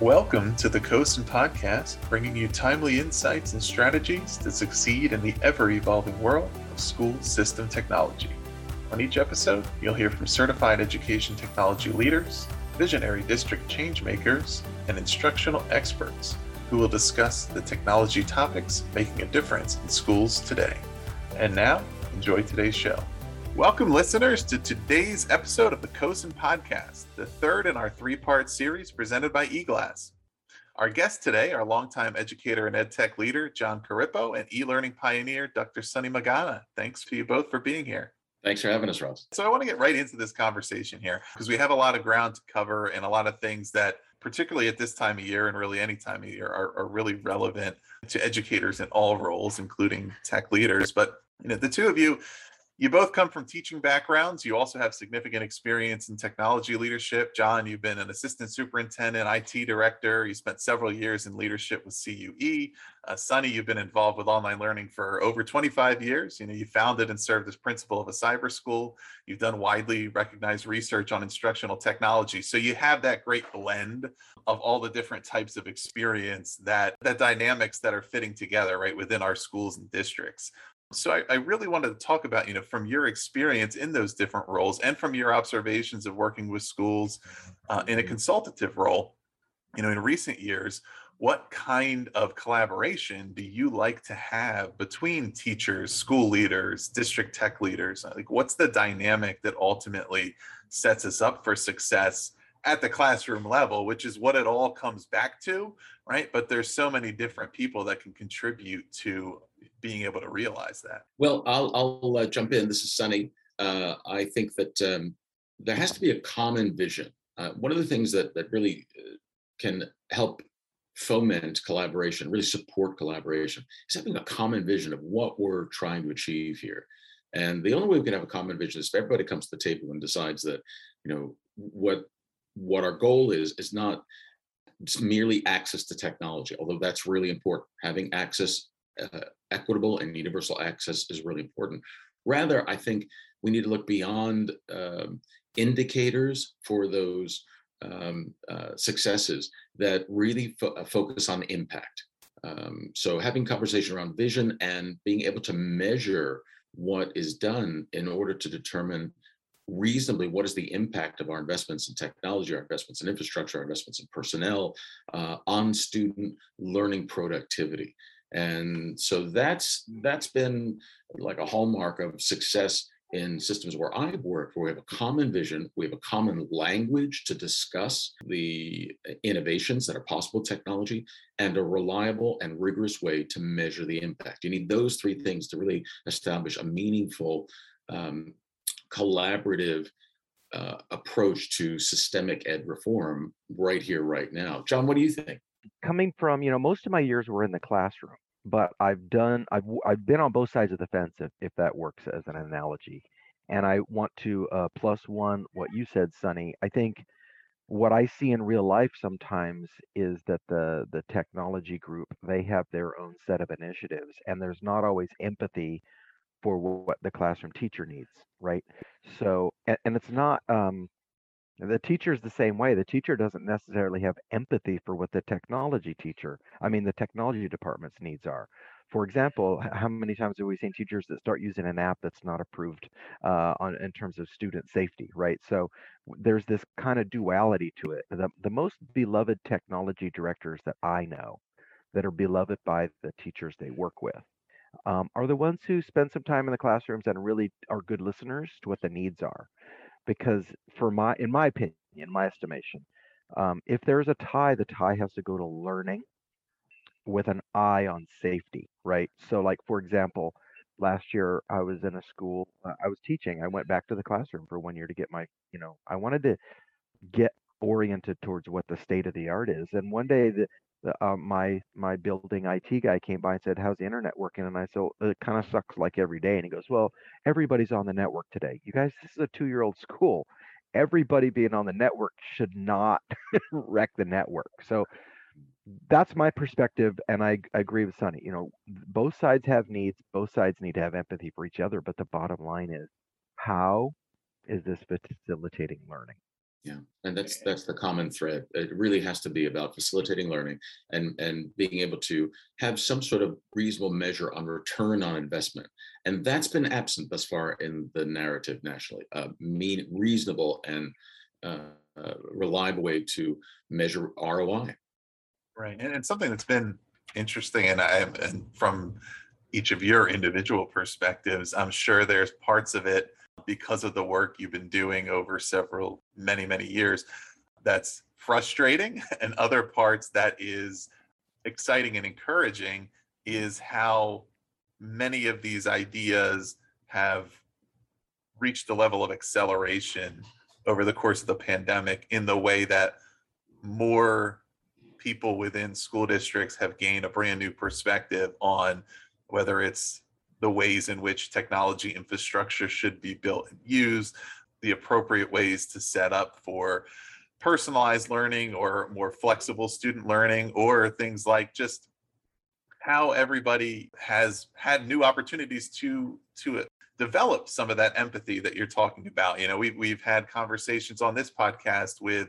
Welcome to the COSN Podcast, bringing you timely insights and strategies to succeed in the ever evolving world of school system technology. On each episode, you'll hear from certified education technology leaders, visionary district changemakers, and instructional experts who will discuss the technology topics making a difference in schools today. And now, enjoy today's show. Welcome, listeners, to today's episode of the COSN Podcast, the third in our three part series presented by eGlass. Our guests today are longtime educator and EdTech leader Jon Corippo and e learning pioneer Dr. Sonny Magana. Thanks to you both for being here. Thanks for having us, Ross. So, I want to get right into this conversation here because we have a lot of ground to cover and a lot of things that, particularly at this time of year and really any time of year, are, are really relevant to educators in all roles, including tech leaders. But you know, the two of you you both come from teaching backgrounds. You also have significant experience in technology leadership. Jon, you've been an assistant superintendent, IT director. You spent several years in leadership with CUE. Uh, Sonny, you've been involved with online learning for over 25 years. You know, you founded and served as principal of a cyber school. You've done widely recognized research on instructional technology. So you have that great blend of all the different types of experience that that dynamics that are fitting together right within our schools and districts. So I, I, really wanted to talk about, you know, from your experience in those different roles and from your observations of working with schools uh, in a mm-hmm. consultative role, you know, in recent years, what kind of collaboration do you like to have between teachers, school leaders, district tech leaders? Like, what's the dynamic that ultimately sets us up for success at the classroom level, which is what it all comes back to, right? But there's so many different people that can contribute to being able to realize that. Well, I'll, I'll uh, jump in. This is Sonny. Uh, I think that um, there has to be a common vision. Uh, one of the things that that really uh, can help foment collaboration, really support collaboration, is having a common vision of what we're trying to achieve here. And the only way we can have a common vision is if everybody comes to the table and decides that, you know, what what our goal is is not just merely access to technology, although that's really important. Having access, uh, equitable and universal access is really important. Rather, I think we need to look beyond um, indicators for those um, uh, successes that really fo- uh, focus on impact. Um, so having conversation around vision and being able to measure what is done in order to determine reasonably what is the impact of our investments in technology, our investments in infrastructure, our investments in personnel uh, on student learning productivity. And so that's that's been like a hallmark of success in systems where I've worked, where we have a common vision, we have a common language to discuss the innovations that are possible technology, and a reliable and rigorous way to measure the impact. You need those three things to really establish a meaningful um, collaborative uh, approach to systemic ed reform right here, right now. Jon, what do you think? Coming from, you know, most of my years were in the classroom, but I've done, I've, I've been on both sides of the fence, if, if that works as an analogy. And I want to uh, plus one what you said, Sonny. I think what I see in real life sometimes is that the the technology group they have their own set of initiatives, and there's not always empathy for what the classroom teacher needs, right? So, and, and it's not um, the teacher is the same way. The teacher doesn't necessarily have empathy for what the technology teacher, I mean, the technology department's needs are. For example, how many times have we seen teachers that start using an app that's not approved uh, on in terms of student safety, right? So there's this kind of duality to it. The, the most beloved technology directors that I know that are beloved by the teachers they work with um, are the ones who spend some time in the classrooms and really are good listeners to what the needs are. Because for my, in my opinion, in my estimation, um, if there's a tie, the tie has to go to learning with an eye on safety, right? So, like for example, last year I was in a school, uh, I was teaching. I went back to the classroom for one year to get my, you know, I wanted to get oriented towards what the state of the art is. And one day the the, uh, my my building IT guy came by and said, "How's the internet working?" And I said, "It kind of sucks like every day." And he goes, "Well, everybody's on the network today. You guys, this is a two-year-old school. Everybody being on the network should not wreck the network." So that's my perspective, and I, I agree with Sonny. You know, both sides have needs. Both sides need to have empathy for each other. But the bottom line is, how is this facilitating learning? Yeah, and that's that's the common thread. It really has to be about facilitating learning and and being able to have some sort of reasonable measure on return on investment, and that's been absent thus far in the narrative nationally. Uh, mean reasonable and uh, uh, reliable way to measure ROI. Right, and, and something that's been interesting, and I and from each of your individual perspectives, I'm sure there's parts of it because of the work you've been doing over several many many years that's frustrating. And other parts that is exciting and encouraging is how many of these ideas have reached a level of acceleration over the course of the pandemic in the way that more people within school districts have gained a brand new perspective on whether it's the ways in which technology infrastructure should be built and used, the appropriate ways to set up for personalized learning or more flexible student learning, or things like just how everybody has had new opportunities to to develop some of that empathy that you're talking about. You know, we've we've had conversations on this podcast with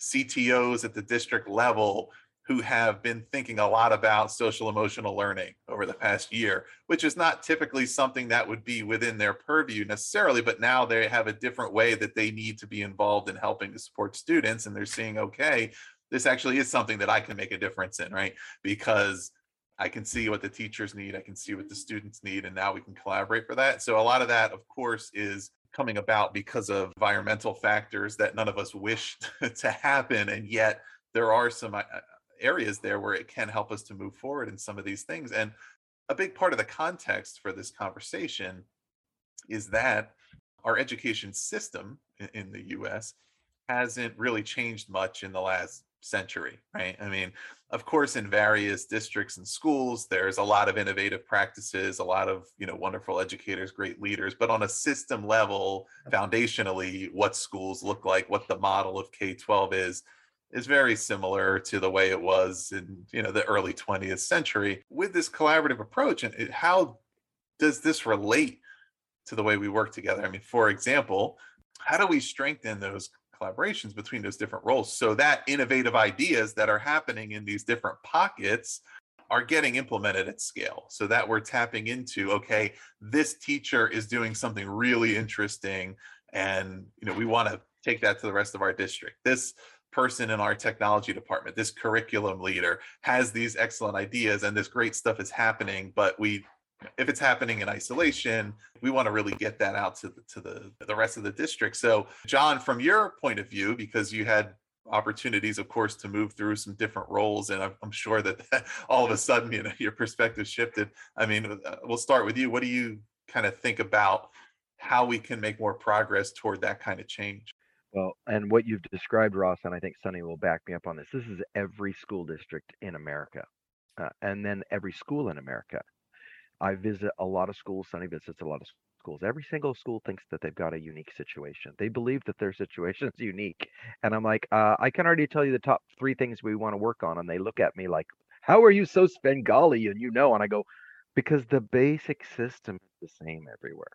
CTOs at the district level who have been thinking a lot about social emotional learning over the past year, which is not typically something that would be within their purview necessarily, but now they have a different way that they need to be involved in helping to support students. And they're seeing, okay, this actually is something that I can make a difference in, right? Because I can see what the teachers need, I can see what the students need, and now we can collaborate for that. So a lot of that, of course, is coming about because of environmental factors that none of us wish to happen and yet there are some areas there where it can help us to move forward in some of these things. And a big part of the context for this conversation is that our education system in the US hasn't really changed much in the last century, right? I mean, of course, in various districts and schools, there's a lot of innovative practices, a lot of, you know, wonderful educators, great leaders, but on a system level, foundationally, what schools look like, what the model of K 12 is, is very similar to the way it was in you know the early 20th century. With this collaborative approach and it, how does this relate to the way we work together? I mean for example how do we strengthen those collaborations between those different roles so that innovative ideas that are happening in these different pockets are getting implemented at scale? So that we're tapping into okay this teacher is doing something really interesting and you know we want to take that to the rest of our district. This person in our technology department, this curriculum leader has these excellent ideas and this great stuff is happening, but we if it's happening in isolation, we want to really get that out to the, to the the rest of the district. So, Jon, from your point of view, because you had opportunities, of course, to move through some different roles, and I'm, I'm sure that all of a sudden, you know, your perspective shifted. I mean, uh, we'll start with you. What do you kind of think about how we can make more progress toward that kind of change? Well, and what you've described, Ross, and I think Sonny will back me up on this. This is every school district in America, uh, and then every school in America. I visit a lot of schools. Sonny visits a lot of schools. Every single school thinks that they've got a unique situation. They believe that their situation is unique, and I'm like, uh, I can already tell you the top three things we want to work on, and they look at me like, "How are you so Svengali?" And you know, and I go, because the basic system is the same everywhere.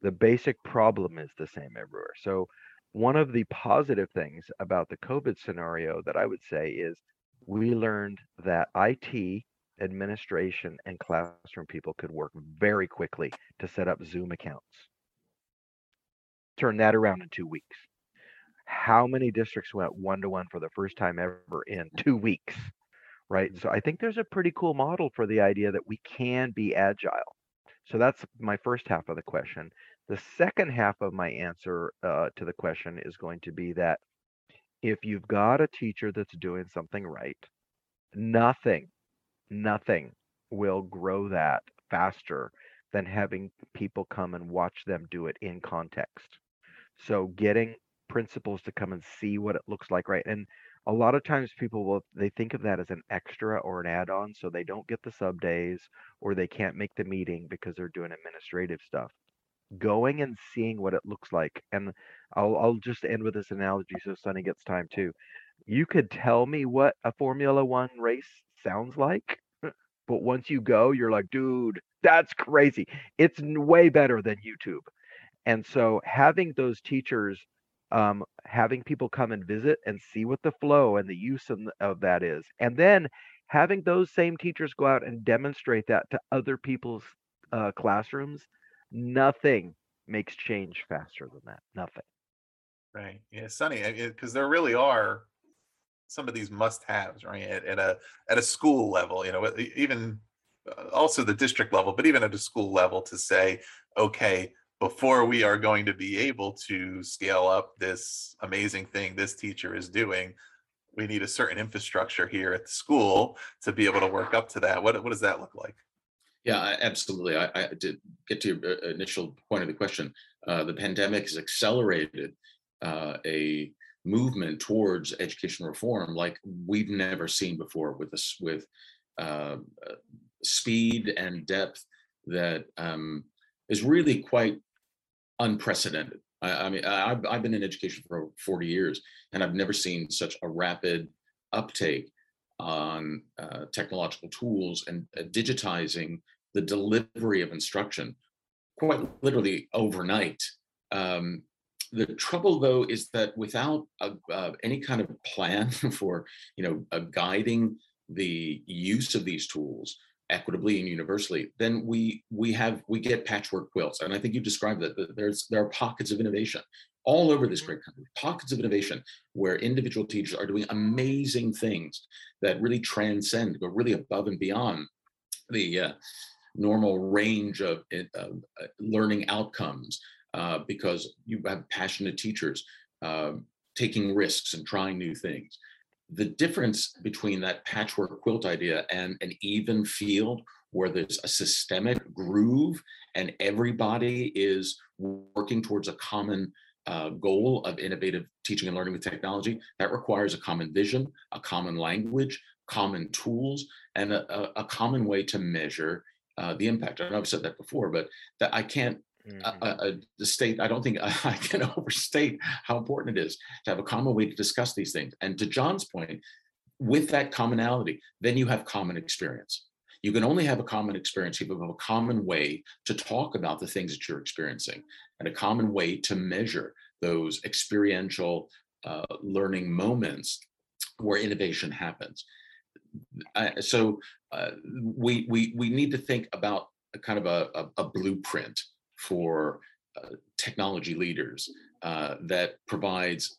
The basic problem is the same everywhere. So one of the positive things about the COVID scenario that I would say is we learned that IT administration and classroom people could work very quickly to set up Zoom accounts. Turn that around in two weeks. How many districts went one to one for the first time ever in two weeks? Right. So I think there's a pretty cool model for the idea that we can be agile. So that's my first half of the question. The second half of my answer uh, to the question is going to be that if you've got a teacher that's doing something right, nothing, nothing will grow that faster than having people come and watch them do it in context. So getting principals to come and see what it looks like, right? And a lot of times people will they think of that as an extra or an add-on so they don't get the sub days or they can't make the meeting because they're doing administrative stuff going and seeing what it looks like. And I'll I'll just end with this analogy so Sonny gets time too. You could tell me what a Formula One race sounds like, but once you go, you're like, dude, that's crazy. It's way better than YouTube. And so having those teachers um, having people come and visit and see what the flow and the use of, of that is, and then having those same teachers go out and demonstrate that to other people's uh, classrooms, nothing makes change faster than that. Nothing. Right. Yeah, Sonny, because there really are some of these must-haves, right? At, at a at a school level, you know, even uh, also the district level, but even at a school level, to say, okay, before we are going to be able to scale up this amazing thing this teacher is doing, we need a certain infrastructure here at the school to be able to work up to that. What what does that look like? Yeah, absolutely. I, I did get to your uh, initial point of the question. Uh, the pandemic has accelerated uh, a movement towards education reform like we've never seen before with this with uh, speed and depth that um, is really quite unprecedented. I, I mean, I've, I've been in education for 40 years, and I've never seen such a rapid uptake on uh, technological tools and uh, digitizing the delivery of instruction quite literally overnight. Um, the trouble, though, is that without a, uh, any kind of plan for, you know, guiding the use of these tools, equitably and universally, then we we have we get patchwork quilts. And I think you described that there's there are pockets of innovation all over this mm-hmm. great country, pockets of innovation where individual teachers are doing amazing things that really transcend, go really above and beyond the uh, normal range of, uh, learning outcomes uh, because you have passionate teachers uh, taking risks and trying new things. The difference between that patchwork quilt idea and an even field where there's a systemic groove and everybody is working towards a common uh, goal of innovative teaching and learning with technology, that requires a common vision, a common language, common tools, and a, a common way to measure uh, the impact. I know I've said that before, but that I can't mm-hmm. the state, I don't think I can overstate how important it is to have a common way to discuss these things. And to Jon's point, with that commonality, then you have common experience. You can only have a common experience if you have a common way to talk about the things that you're experiencing and a common way to measure those experiential uh, learning moments where innovation happens. Uh, so uh, we, we, we need to think about a kind of a, a, a blueprint for uh, technology leaders uh, that provides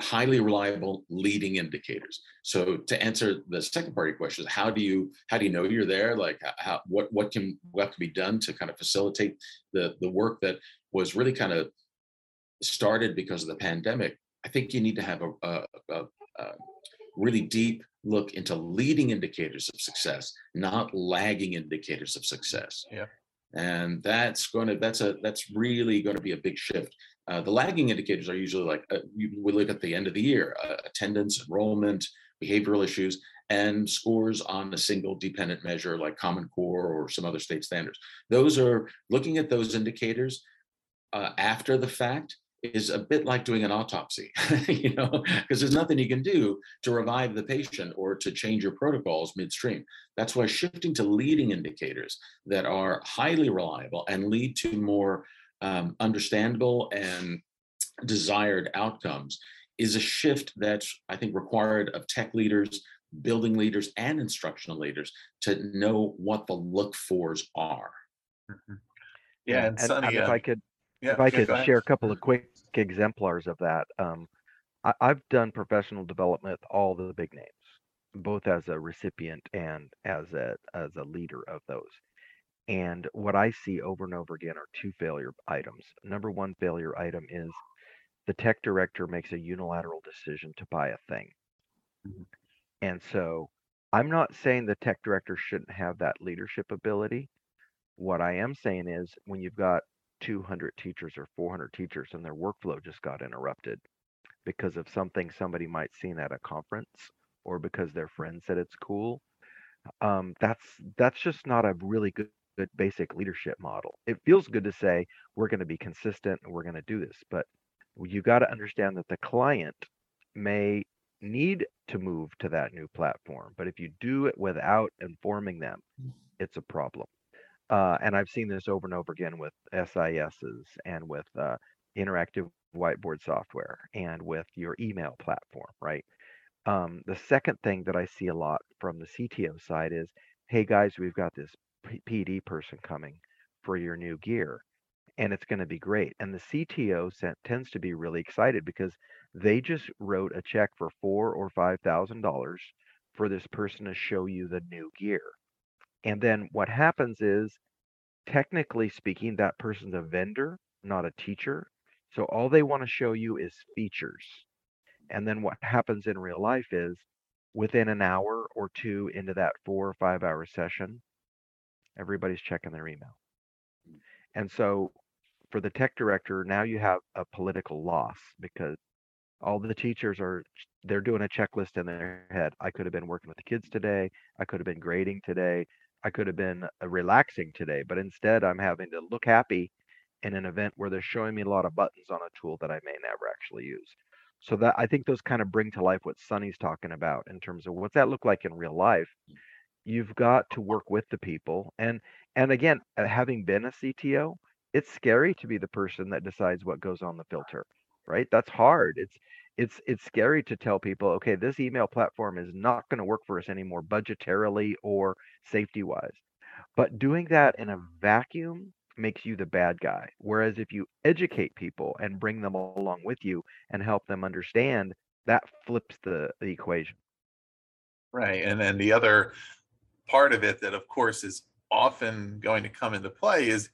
highly reliable leading indicators. So to answer the second part of your question, how do you how do you know you're there? Like how what what can what can be done to kind of facilitate the the work that was really kind of started because of the pandemic? I think you need to have a, a, a really deep look into leading indicators of success, not lagging indicators of success. Yeah. And that's going to that's a that's really going to be a big shift. Uh, the lagging indicators are usually like uh, you, we look at the end of the year uh, attendance enrollment behavioral issues and scores on a single dependent measure like common core or some other state standards. Those are looking at those indicators uh, after the fact is a bit like doing an autopsy, you know, because there's nothing you can do to revive the patient or to change your protocols midstream. That's why shifting to leading indicators that are highly reliable and lead to more um, understandable and desired outcomes is a shift that's, I think, required of tech leaders, building leaders, and instructional leaders to know what the look fors are. Mm-hmm. Yeah, and, and, Sonny, and if uh, I could yeah, if I could share a couple of quick exemplars of that, um, I, I've done professional development with all the big names, both as a recipient and as a as a leader of those. And what I see over and over again are two failure items. Number one failure item is the tech director makes a unilateral decision to buy a thing. Mm-hmm. And so I'm not saying the tech director shouldn't have that leadership ability. What I am saying is when you've got 200 teachers or 400 teachers and their workflow just got interrupted because of something somebody might seen at a conference or because their friend said it's cool. Um, that's that's just not a really good, good basic leadership model. It feels good to say we're going to be consistent and we're going to do this but you got to understand that the client may need to move to that new platform but if you do it without informing them mm. it's a problem uh, and I've seen this over and over again with SISs and with uh, interactive whiteboard software and with your email platform, right? Um, the second thing that I see a lot from the CTO side is, hey guys, we've got this PD person coming for your new gear, and it's going to be great. And the CTO sent, tends to be really excited because they just wrote a check for four or five thousand dollars for this person to show you the new gear. And then what happens is, technically speaking, that person's a vendor, not a teacher. So all they want to show you is features. And then what happens in real life is within an hour or two into that four or five hour session, everybody's checking their email. Mm. And so for the tech director, now you have a political loss because all the teachers are they're doing a checklist in their head. I could have been working with the kids today. I could have been grading today. I could have been uh, relaxing today, but instead I'm having to look happy in an event where they're showing me a lot of buttons on a tool that I may never actually use. So that I think those kind of bring to life what Sonny's talking about in terms of what's that look like in real life. You've got to work with the people, and and again, uh, having been a CTO, it's scary to be the person that decides what goes on the filter, right? That's hard. It's it's it's scary to tell people, okay, this email platform is not going to work for us anymore budgetarily or safety wise. But doing that in a vacuum makes you the bad guy. Whereas if you educate people and bring them along with you and help them understand, that flips the, the equation. Right. And then the other part of it that, of course, is often going to come into play is,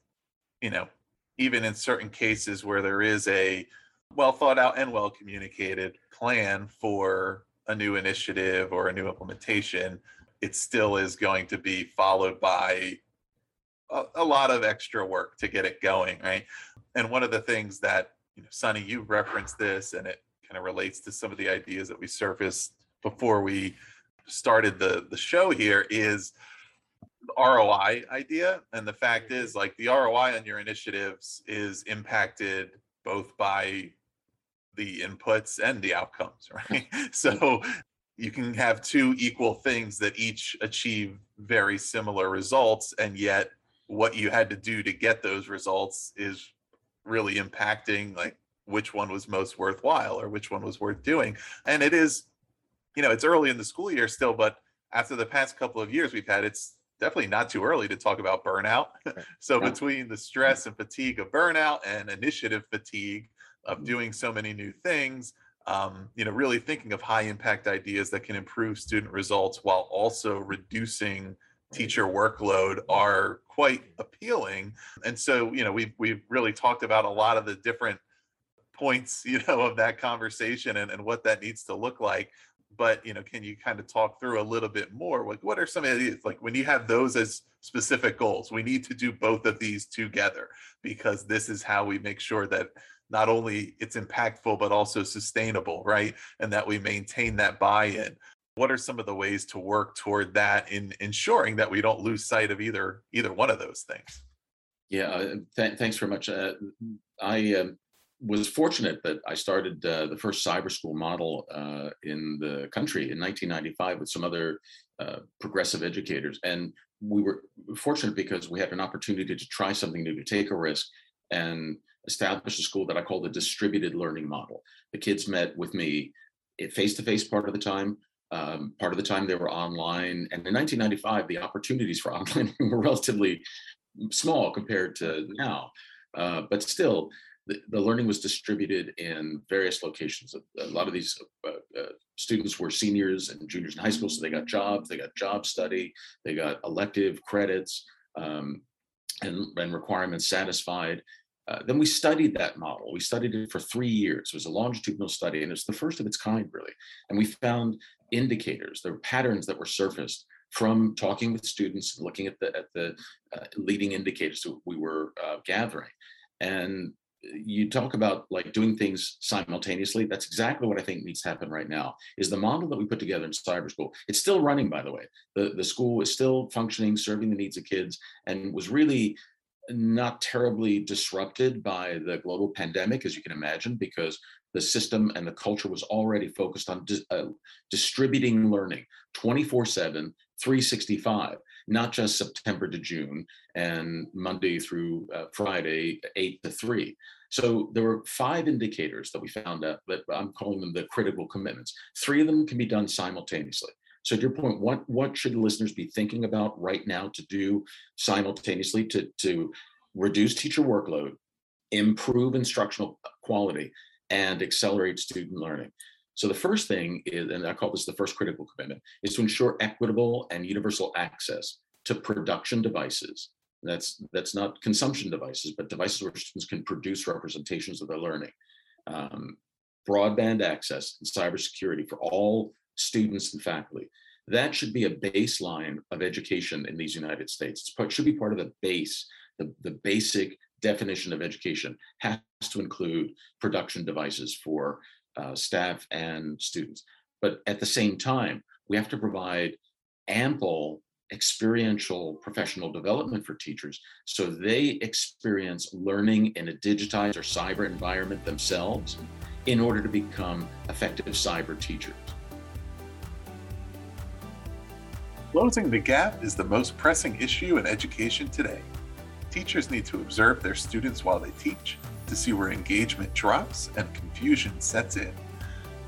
you know, even in certain cases where there is a well thought out and well communicated plan for a new initiative or a new implementation, it still is going to be followed by a, a, lot of extra work to get it going, right? And one of the things that, you know, Sonny, you referenced this and it kind of relates to some of the ideas that we surfaced before we started the, the show here is the ROI idea. And the fact mm-hmm. is like the ROI on your initiatives is impacted both by the inputs and the outcomes, right? so you can have two equal things that each achieve very similar results and yet what you had to do to get those results is really impacting like which one was most worthwhile or which one was worth doing. And it is you know it's early in the school year still but after the past couple of years we've had it's definitely not too early to talk about burnout. So between the stress and fatigue of burnout and initiative fatigue of mm-hmm. doing so many new things um, you know really thinking of high impact ideas that can improve student results while also reducing teacher workload are quite appealing. And so, you know, we've we've really talked about a lot of the different points, you know, of that conversation and, and what that needs to look like. But you know, can you kind of talk through a little bit more? Like what are some of these like when you have those as specific goals, we need to do both of these together because this is how we make sure that not only it's impactful but also sustainable right? And that we maintain that buy-in. What are some of the ways to work toward that in ensuring that we don't lose sight of either either one of those things? Yeah uh, th- thanks very much. Uh, i uh, was fortunate that i started uh, the first cyber school model uh, in the country in 1995 with some other uh, progressive educators. And we were fortunate because we had an opportunity to try something new to take a risk. And establish a school that i call the distributed learning model the kids met with me face to face part of the time um, part of the time they were online. And in 1995, the opportunities for online were relatively small compared to now. Uh, but still, the, the, learning was distributed in various locations. A, a lot of these uh, uh, students were seniors and juniors in high school, so they got jobs, they got job study, they got elective credits um, and, and requirements satisfied. Uh, then we studied that model. We studied it for three years. It was a longitudinal study, and it's the first of its kind, really. And we found indicators, there were patterns that were surfaced from talking with students, looking at the at the uh, leading indicators that we were uh, gathering. And you talk about like doing things simultaneously. That's exactly what I think needs to happen right now. Is the model that we put together in cyber school? It's still running, by the way. The the school is still functioning, serving the needs of kids, and was really not terribly disrupted by the global pandemic, as you can imagine, because the system and the culture was already focused on di- uh, distributing learning 24 7, 365. not just September to June and Monday through uh, Friday, eight to three. So there were five indicators that we found out that I'm calling them the critical commitments. Three of them can be done simultaneously. So to your point, what, what should listeners be thinking about right now to do simultaneously to, to reduce teacher workload, improve instructional quality, and accelerate student learning? So the first thing is, and I call this the first critical commitment, is to ensure equitable and universal access to production devices. That's that's not consumption devices, but devices where students can produce representations of their learning. Um, broadband access and cybersecurity for all students and faculty. That should be a baseline of education in these United States. It should be part of the base, the, the basic definition of education has to include production devices for uh, staff and students. But at the same time, we have to provide ample experiential professional development for teachers so they experience learning in a digitized or cyber environment themselves in order to become effective cyber teachers. Closing the gap is the most pressing issue in education today. Teachers need to observe their students while they teach to see where engagement drops and confusion sets in.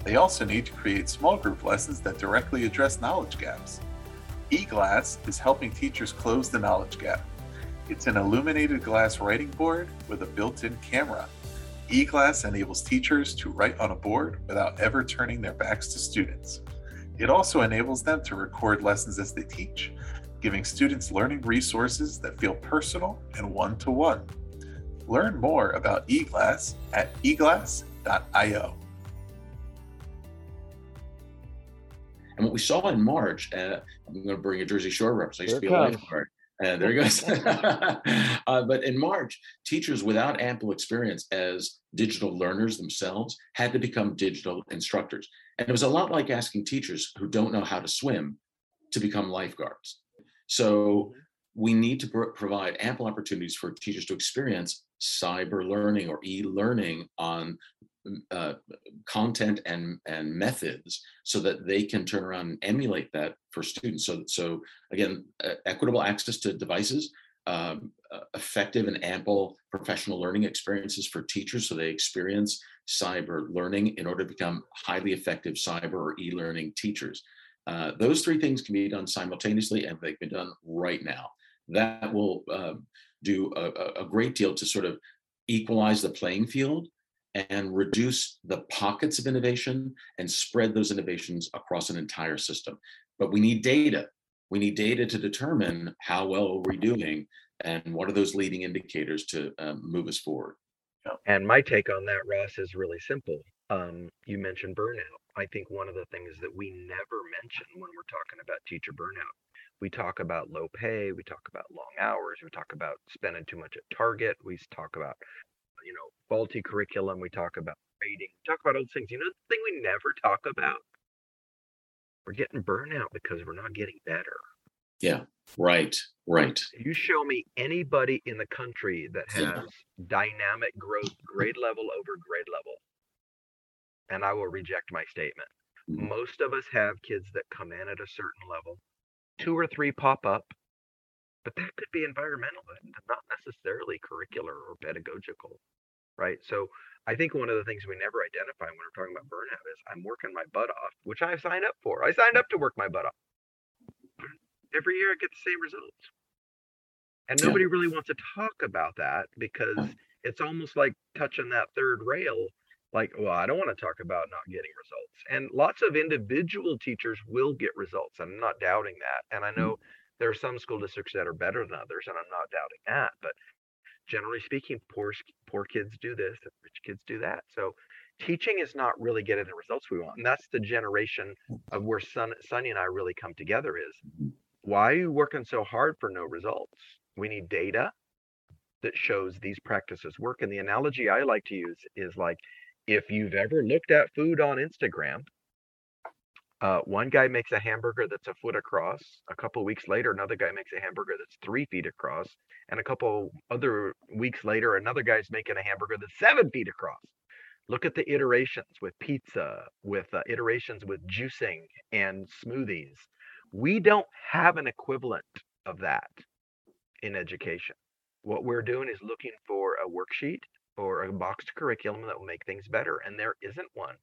They also need to create small group lessons that directly address knowledge gaps. eGlass is helping teachers close the knowledge gap. It's an illuminated glass writing board with a built in camera. eGlass enables teachers to write on a board without ever turning their backs to students. It also enables them to record lessons as they teach, giving students learning resources that feel personal and one to one. Learn more about eGlass at eglass.io. And what we saw in March, uh, I'm going to bring a Jersey Shore reference. I used to be a lifeguard. And there he goes. uh, but in March, teachers without ample experience as digital learners themselves had to become digital instructors. And it was a lot like asking teachers who don't know how to swim to become lifeguards. So we need to pro- provide ample opportunities for teachers to experience cyber learning or e-learning on uh, content and and methods so that they can turn around and emulate that for students so so again uh, equitable access to devices um, effective and ample professional learning experiences for teachers so they experience cyber learning in order to become highly effective cyber or e-learning teachers uh, those three things can be done simultaneously and they've been done right now that will um, do a, a great deal to sort of equalize the playing field and reduce the pockets of innovation and spread those innovations across an entire system. But we need data. We need data to determine how well we are we doing and what are those leading indicators to um, move us forward. And my take on that, Ross, is really simple. Um, you mentioned burnout. I think one of the things that we never mention when we're talking about teacher burnout we talk about low pay, we talk about long hours, we talk about spending too much at Target, we talk about you know faulty curriculum, we talk about grading, we talk about all those things. You know the thing we never talk about? We're getting burnout because we're not getting better. Yeah, right, right. You show me anybody in the country that has yeah. dynamic growth, grade level over grade level, and I will reject my statement. Mm-hmm. Most of us have kids that come in at a certain level two or three pop up, but that could be environmental and not necessarily curricular or pedagogical, right? So I think one of the things we never identify when we're talking about burnout is I'm working my butt off, which I signed up for. I signed up to work my butt off. Every year I get the same results. And nobody yeah. really wants to talk about that because it's almost like touching that third rail like well i don't want to talk about not getting results and lots of individual teachers will get results i'm not doubting that and i mm. know mm-hmm. there are some school districts that are better than others and i'm not doubting that but generally speaking poor poor kids do this and rich kids do that so teaching is not really getting the results we want and that's the generation of where Son, Sonny and i really come together is mm-hmm. Why are you working so hard for no results we need data that shows these practices work and the analogy i like to use is like if you've ever looked at food on Instagram, uh, one guy makes a hamburger that's a foot across. A couple weeks later, another guy makes a hamburger that's three feet across. And a couple other weeks later, another guy's making a hamburger that's seven feet across. Look at the iterations with pizza, with uh, iterations with juicing and smoothies. We don't have an equivalent of that in education. What we're doing is looking for a worksheet or a boxed curriculum that will make things better, and there isn't one.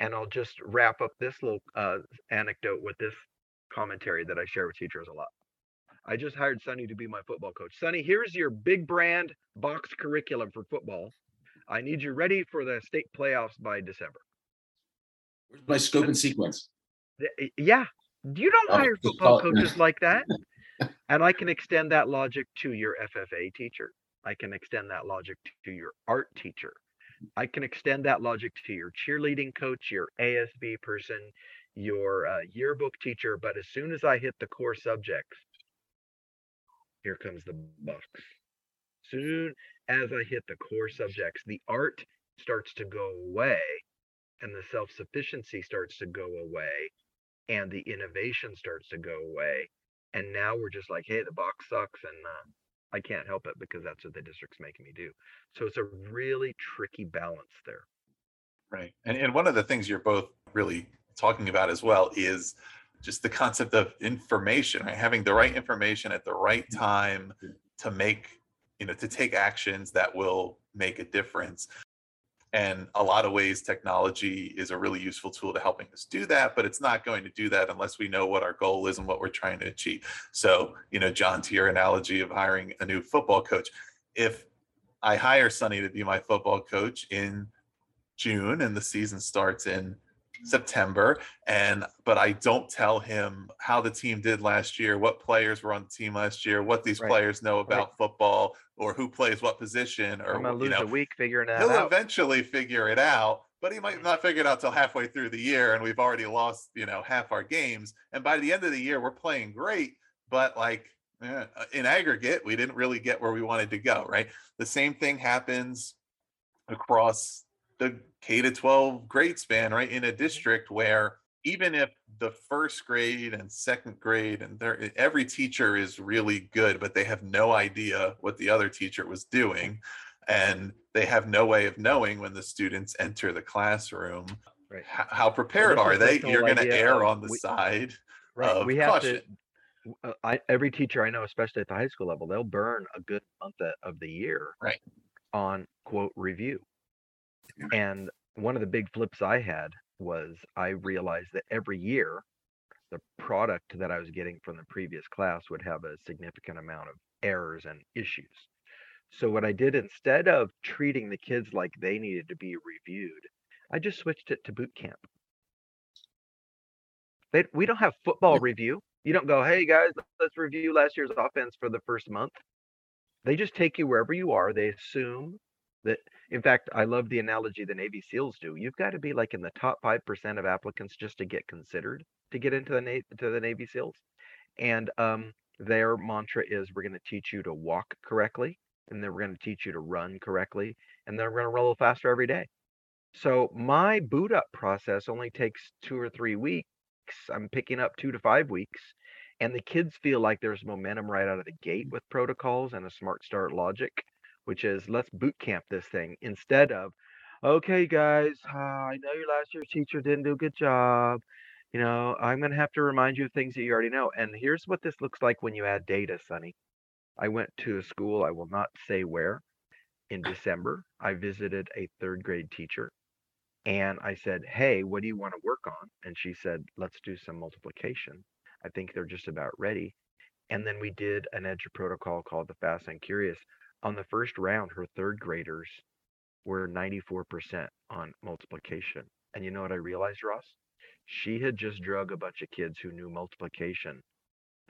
And I'll just wrap up this little uh, anecdote with this commentary that I share with teachers a lot. I just hired Sonny to be my football coach. Sonny, here's your big brand boxed curriculum for football. I need you ready for the state playoffs by December. Where's my scope and sequence? Yeah. Do you don't Oh, hire football coaches like that. And I can extend that logic to your FFA teacher. I can extend that logic to your art teacher. I can extend that logic to your cheerleading coach, your ASB person, your uh, yearbook teacher. But as soon as I hit the core subjects, here comes the box. Soon as I hit the core subjects, the art starts to go away and the self sufficiency starts to go away and the innovation starts to go away. And now we're just like, hey, the box sucks and uh, I can't help it because that's what the district's making me do. So it's a really tricky balance there. Right. And, and one of the things you're both really talking about as well is just the concept of information, right? Having the right information at the right time to make, you know, to take actions that will make a difference. And a lot of ways, technology is a really useful tool to helping us do that, but it's not going to do that unless we know what our goal is and what we're trying to achieve. So, you know, Jon, to your analogy of hiring a new football coach, if I hire Sonny to be my football coach in June and the season starts in September and but I don't tell him how the team did last year, what players were on the team last year, what these Right. players know about football or who plays what position or I'm gonna you know, a week figuring that he'll out. eventually figure it out, but he might not figure it out till halfway through the year and we've already lost, you know, half our games and by the end of the year we're playing great, but like eh, in aggregate we didn't really get where we wanted to go, right? The same thing happens across the K to 12 grade span, right? In a district where even if the first grade and second grade and every teacher is really good, but they have no idea what the other teacher was doing. And they have no way of knowing when the students enter the classroom. Right. How, how prepared are they? You're going to err on the we- side. Right. of we have caution. to. uh, I, every teacher I know, especially at the high school level, they'll burn a good month of the year Right. on quote review. And one of the big flips I had was I realized that every year the product that I was getting from the previous class would have a significant amount of errors and issues. So what I did instead of treating the kids like they needed to be reviewed, I just switched it to boot camp. They, we don't have football review. You don't go, hey guys, let's review last year's offense for the first month. They just take you wherever you are. They assume that, in fact, I love the analogy the Navy SEALs do. You've got to be like in the top 5% of applicants just to get considered to get into the, Na- to the Navy SEALs. And um, their mantra is we're going to teach you to walk correctly, and then we're going to teach you to run correctly, and then we're going to roll faster every day. So my boot up process only takes two or three weeks. I'm picking up two to five weeks. And the kids feel like there's momentum right out of the gate with protocols and a smart start logic, which is let's boot camp this thing instead of, okay, guys, uh, I know your last year's teacher didn't do a good job. You know, I'm going to have to remind you of things that you already know. And here's what this looks like when you add data, Sonny. I went to a school, I will not say where, in December. I visited a third grade teacher and I said, Hey, what do you want to work on? And she said, Let's do some multiplication. I think they're just about ready. And then we did an EduProtocol called the Fast and Curious. On the first round, her third graders were 94% on multiplication. And you know what I realized, Ross? She had just drug a bunch of kids who knew multiplication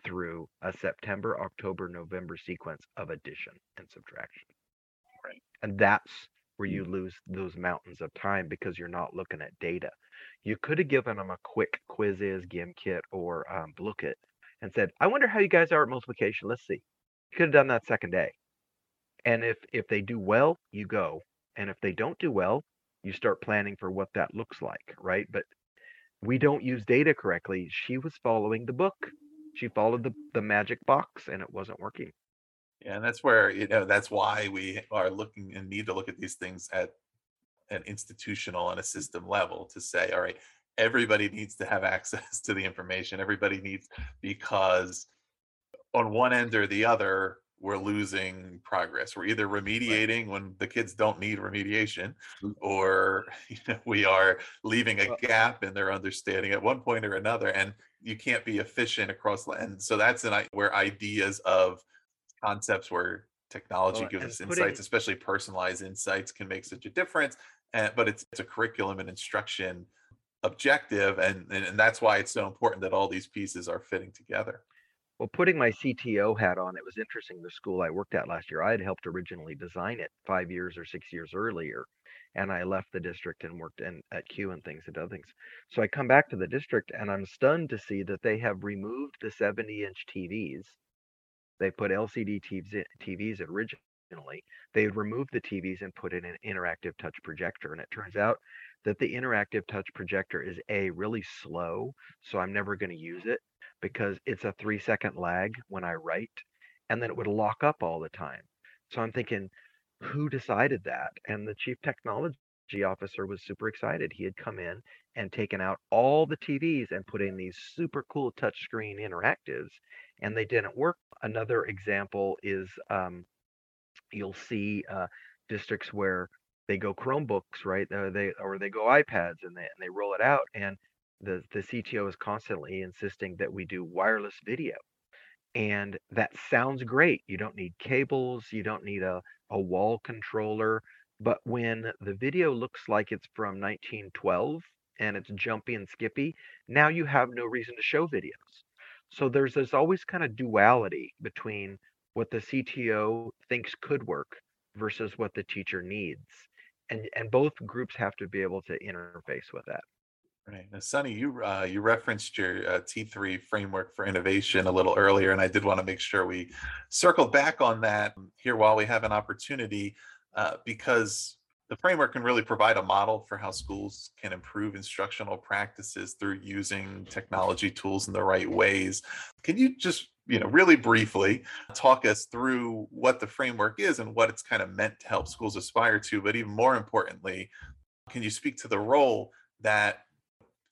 through a September, October, November sequence of addition and subtraction. Right. And that's where you lose those mountains of time because you're not looking at data. You could have given them a quick quizzes, Gimkit, or um, Blooket and said, I wonder how you guys are at multiplication. Let's see. You could have done that second day. And if if they do well, you go. And if they don't do well, you start planning for what that looks like, right? But we don't use data correctly. She was following the book. She followed the, the magic box and it wasn't working. Yeah, and that's where you know that's why we are looking and need to look at these things at an institutional and a system level to say, all right, everybody needs to have access to the information. Everybody needs because on one end or the other, we're losing progress. We're either remediating right. when the kids don't need remediation, mm-hmm. or you know, we are leaving a gap in their understanding at one point or another. And you can't be efficient across and so that's an where ideas of concepts where technology gives us putting, insights especially personalized insights can make such a difference and but it's, it's a curriculum and instruction objective and, and and that's why it's so important that all these pieces are fitting together well, putting my CTO hat on, it was interesting. The school I worked at last year, I had helped originally design it five years or six years earlier. And I left the district and worked in, at CUE and things and other things. So I come back to the district and I'm stunned to see that they have removed the 70 inch TVs. They put LCD TVs originally. They removed the TVs and put in an interactive touch projector. And it turns out that the interactive touch projector is A, really slow. So I'm never going to use it because it's a three second lag when I write, and then it would lock up all the time. So I'm thinking, who decided that? And the chief technology officer was super excited. He had come in and taken out all the TVs and put in these super cool touchscreen interactives, and they didn't work. Another example is um, you'll see uh, districts where they go Chromebooks, right? Uh, they or they go iPads and they and they roll it out, and the the CTO is constantly insisting that we do wireless video. And that sounds great. You don't need cables, you don't need a, a wall controller. But when the video looks like it's from 1912 and it's jumpy and skippy, now you have no reason to show videos. So there's this always kind of duality between what the CTO thinks could work versus what the teacher needs. And and both groups have to be able to interface with that. Right. Now, Sonny, you uh, you referenced your uh, T3 framework for innovation a little earlier, and I did want to make sure we circled back on that here while we have an opportunity, uh, because the framework can really provide a model for how schools can improve instructional practices through using technology tools in the right ways. Can you just you know really briefly talk us through what the framework is and what it's kind of meant to help schools aspire to but even more importantly can you speak to the role that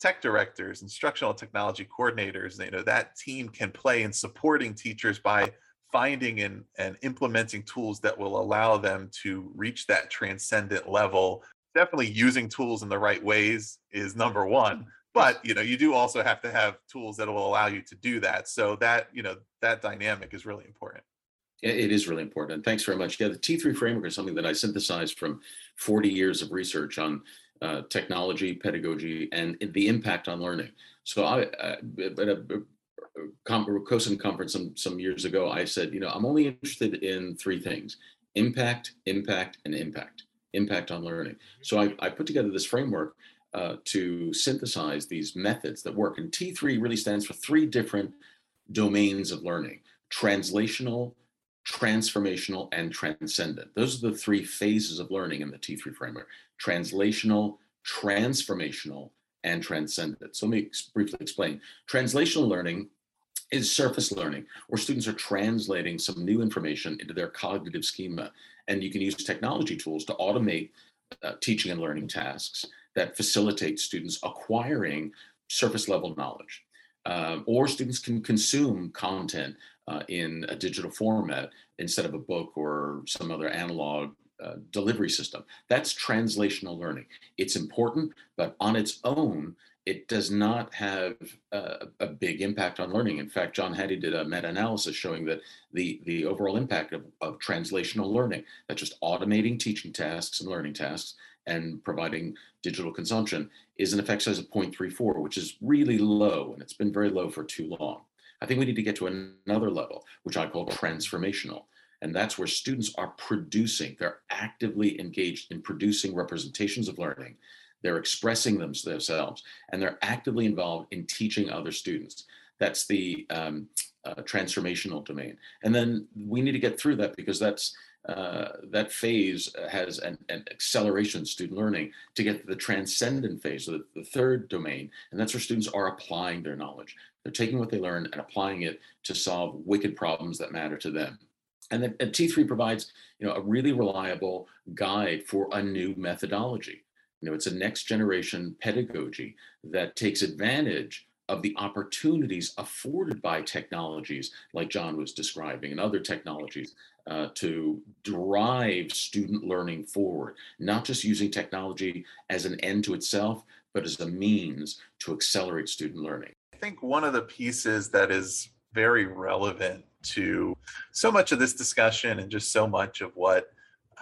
tech directors, instructional technology coordinators, you know, that team can play in supporting teachers by finding and, and implementing tools that will allow them to reach that transcendent level. Definitely using tools in the right ways is number one. But you know, you do also have to have tools that will allow you to do that. So that, you know, that dynamic is really important. It is really important. And thanks very much. Yeah, the T3 framework is something that I synthesized from 40 years of research on uh, technology, pedagogy, and the impact on learning. So I, uh, at a, CoSN conference some, some years ago, I said, you know, I'm only interested in three things, impact, impact, and impact, impact on learning. So I, I put together this framework uh, to synthesize these methods that work. And T3 really stands for three different domains of learning, translational, transformational, and transcendent. Those are the three phases of learning in the T3 framework translational, transformational, and transcendent. So let me briefly explain. Translational learning is surface learning, where students are translating some new information into their cognitive schema. And you can use technology tools to automate uh, teaching and learning tasks that facilitate students acquiring surface level knowledge. Uh, or students can consume content uh, in a digital format instead of a book or some other analog uh, delivery system. That's translational learning. It's important, but on its own, it does not have a, a big impact on learning. In fact, John Hattie did a meta-analysis showing that the, the overall impact of, of translational learning, that's just automating teaching tasks and learning tasks and providing digital consumption, is an effect size of 0.34, which is really low, and it's been very low for too long. I think we need to get to another level, which I call transformational. And that's where students are producing, they're actively engaged in producing representations of learning. They're expressing themselves and they're actively involved in teaching other students. That's the um, uh, transformational domain. And then we need to get through that because that's uh, that phase has an, an, acceleration student learning to get to the transcendent phase, the, the third domain, and that's where students are applying their knowledge. They're taking what they learn and applying it to solve wicked problems that matter to them. And, the, and T3 provides, you know, a really reliable guide for a new methodology. You know, it's a next generation pedagogy that takes advantage of the opportunities afforded by technologies like Jon was describing and other technologies uh, to drive student learning forward, not just using technology as an end to itself, but as a means to accelerate student learning. I think one of the pieces that is very relevant to so much of this discussion and just so much of what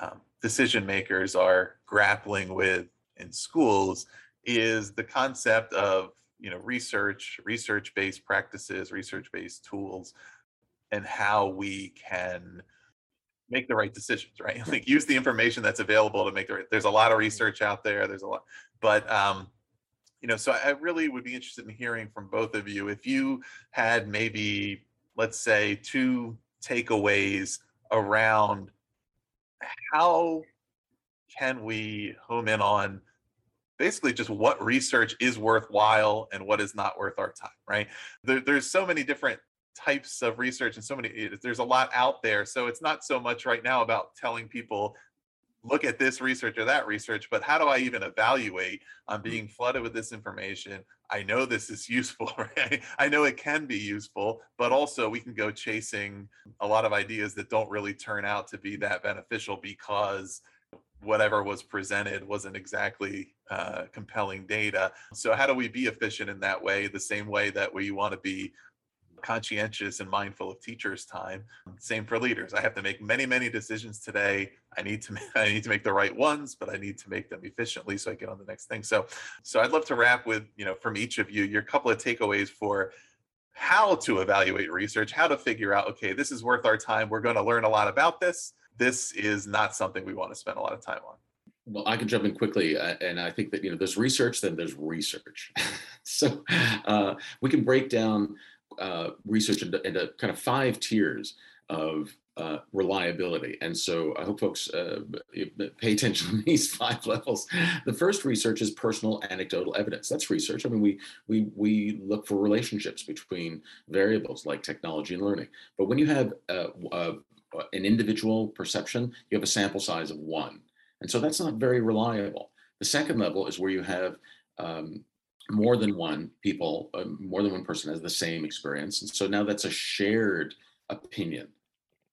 um, decision makers are grappling with in schools is the concept of you know research research based practices research based tools and how we can make the right decisions right? Like use the information that's available to make the right there's a lot of research out there there's a lot but um you know so i really would be interested in hearing from both of you if you had maybe let's say two takeaways around how can we home in on basically just what research is worthwhile and what is not worth our time, right? There, there's so many different types of research and so many, there's a lot out there. So it's not so much right now about telling people, look at this research or that research, but how do I even evaluate? I'm being flooded with this information. I know this is useful, right? I know it can be useful, but also we can go chasing a lot of ideas that don't really turn out to be that beneficial because whatever was presented wasn't exactly uh, compelling data. So, how do we be efficient in that way, the same way that we want to be conscientious and mindful of teachers' time? Same for leaders. I have to make many, many decisions today. I need to I need to make the right ones, but I need to make them efficiently so I get on the next thing. So, so I'd love to wrap with you know from each of you your couple of takeaways for how to evaluate research, how to figure out okay, this is worth our time. We're going to learn a lot about this this is not something we want to spend a lot of time on. Well, I can jump in quickly, uh, and I think that you know there's research, then there's research. so uh, we can break down uh, research into, into, kind of five tiers of uh, reliability. And so I hope folks uh, pay attention to these five levels. The first research is personal anecdotal evidence. That's research. I mean, we we we look for relationships between variables like technology and learning. But when you have uh, uh an individual perception, you have a sample size of one. And so that's not very reliable. The second level is where you have um, more than one people, uh, more than one person has the same experience. And so now that's a shared opinion.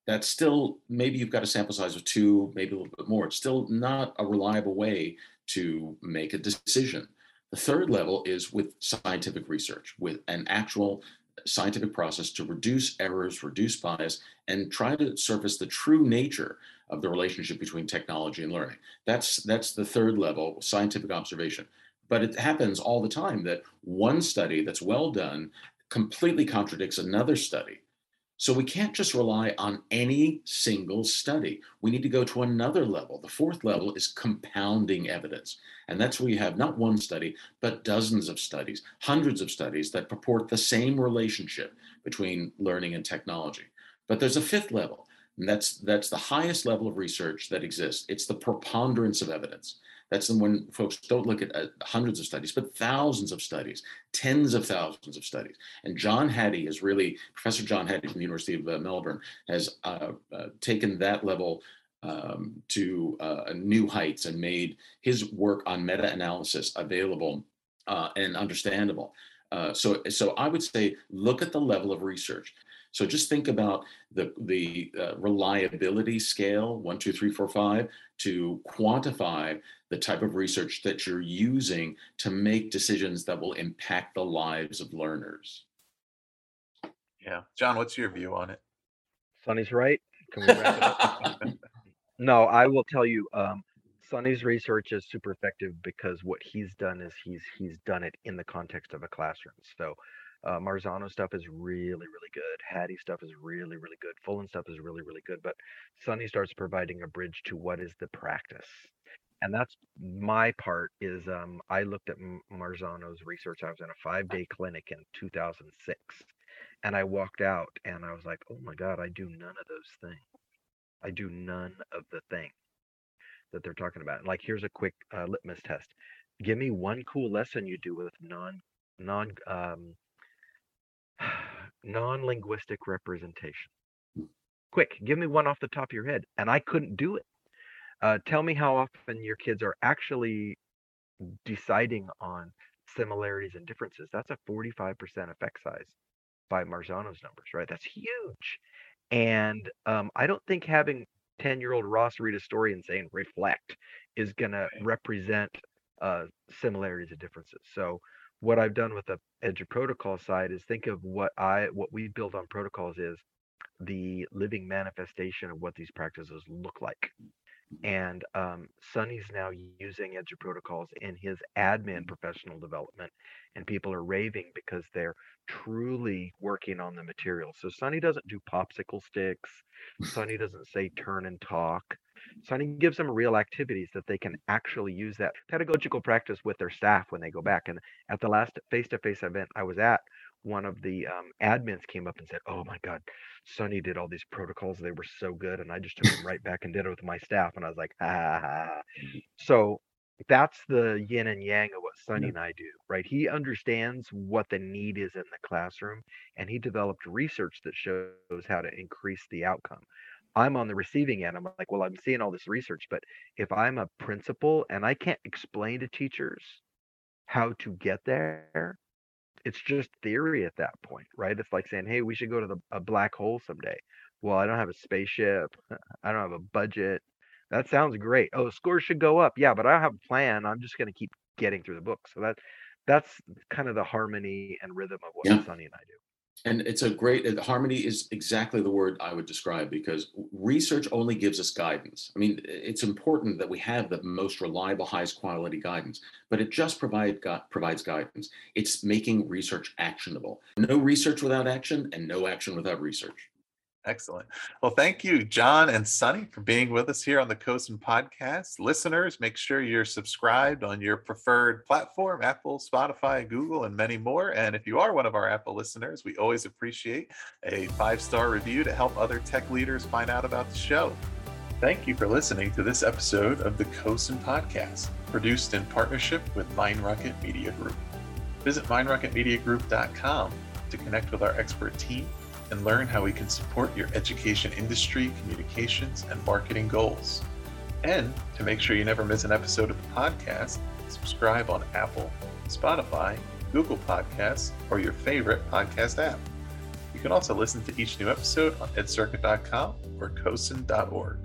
That's still, maybe you've got a sample size of two, maybe a little bit more. It's still not a reliable way to make a decision. The third level is with scientific research, with an actual scientific process to reduce errors, reduce bias, and try to surface the true nature of the relationship between technology and learning. That's that's the third level, scientific observation. But it happens all the time that one study that's well done completely contradicts another study so we can't just rely on any single study. We need to go to another level. The fourth level is compounding evidence. And that's where you have not one study, but dozens of studies, hundreds of studies that purport the same relationship between learning and technology. But there's a fifth level, and that's that's the highest level of research that exists. It's the preponderance of evidence. That's when folks don't look at uh, hundreds of studies, but thousands of studies, tens of thousands of studies. And John Hattie is really, Professor John Hattie from the University of uh, Melbourne has uh, uh taken that level um, to uh, new heights and made his work on meta-analysis available uh, and understandable. so, so I would say, look at the level of research. So just think about the, the uh, reliability scale, one, two, three, four, five, to quantify the type of research that you're using to make decisions that will impact the lives of learners. Yeah. Jon, what's your view on it? Sonny's right. Can we wrap it up? no, I will tell you, um, Sonny's research is super effective because what he's done is he's he's done it in the context of a classroom. So uh, Marzano stuff is really, really good. Hattie stuff is really, really good. Fullan stuff is really, really good. But Sonny starts providing a bridge to what is the practice. And that's my part is um, I looked at Marzano's research. I was in a five day clinic in 2006 and I walked out and I was like, oh my God, I do none of those things. I do none of the things that they're talking about. Like, here's a quick uh, litmus test. Give me one cool lesson you do with non non um, non-linguistic representation. Quick, give me one off the top of your head. And I couldn't do it. Uh, tell me how often your kids are actually deciding on similarities and differences. That's a 45% effect size by Marzano's numbers, right? That's huge. And um, I don't think having 10 year old Ross read a story and saying reflect is going to represent uh, similarities and differences. So, what I've done with the EduProtocol side is think of what I what we build on protocols is the living manifestation of what these practices look like. And um, Sonny's now using EduProtocols in his admin professional development, and people are raving because they're truly working on the material. So Sonny doesn't do popsicle sticks. Sonny doesn't say turn and talk. Sonny gives them real activities that they can actually use that pedagogical practice with their staff when they go back. And at the last face-to-face event I was at, one of the um, admins came up and said, "Oh my God, Sonny did all these protocols. They were so good, and I just took them right back and did it with my staff." And I was like, "Ah." So that's the yin and yang of what Sonny and I do, right? He understands what the need is in the classroom, and he developed research that shows how to increase the outcome. I'm on the receiving end. I'm like, well, I'm seeing all this research, but if I'm a principal and I can't explain to teachers how to get there, it's just theory at that point, right? It's like saying, "Hey, we should go to the, a black hole someday." Well, I don't have a spaceship. I don't have a budget. That sounds great. Oh, scores should go up. Yeah, but I don't have a plan. I'm just going to keep getting through the book. So that that's kind of the harmony and rhythm of what Yeah. Sonny and I do. And it's a great harmony is exactly the word I would describe because research only gives us guidance. I mean, it's important that we have the most reliable, highest quality guidance, but it just provide provides guidance. It's making research actionable. No research without action, and no action without research. Excellent. Well, thank you, Jon and Sonny, for being with us here on the CoSN podcast. Listeners, make sure you're subscribed on your preferred platform Apple, Spotify, Google, and many more. And if you are one of our Apple listeners, we always appreciate a five star review to help other tech leaders find out about the show. Thank you for listening to this episode of the CoSN podcast, produced in partnership with MindRocket Media Group. Visit mindrocketmediagroup.com to connect with our expert team and learn how we can support your education industry, communications, and marketing goals. And to make sure you never miss an episode of the podcast, subscribe on Apple, Spotify, Google Podcasts, or your favorite podcast app. You can also listen to each new episode on edcircuit.com or cosn.org.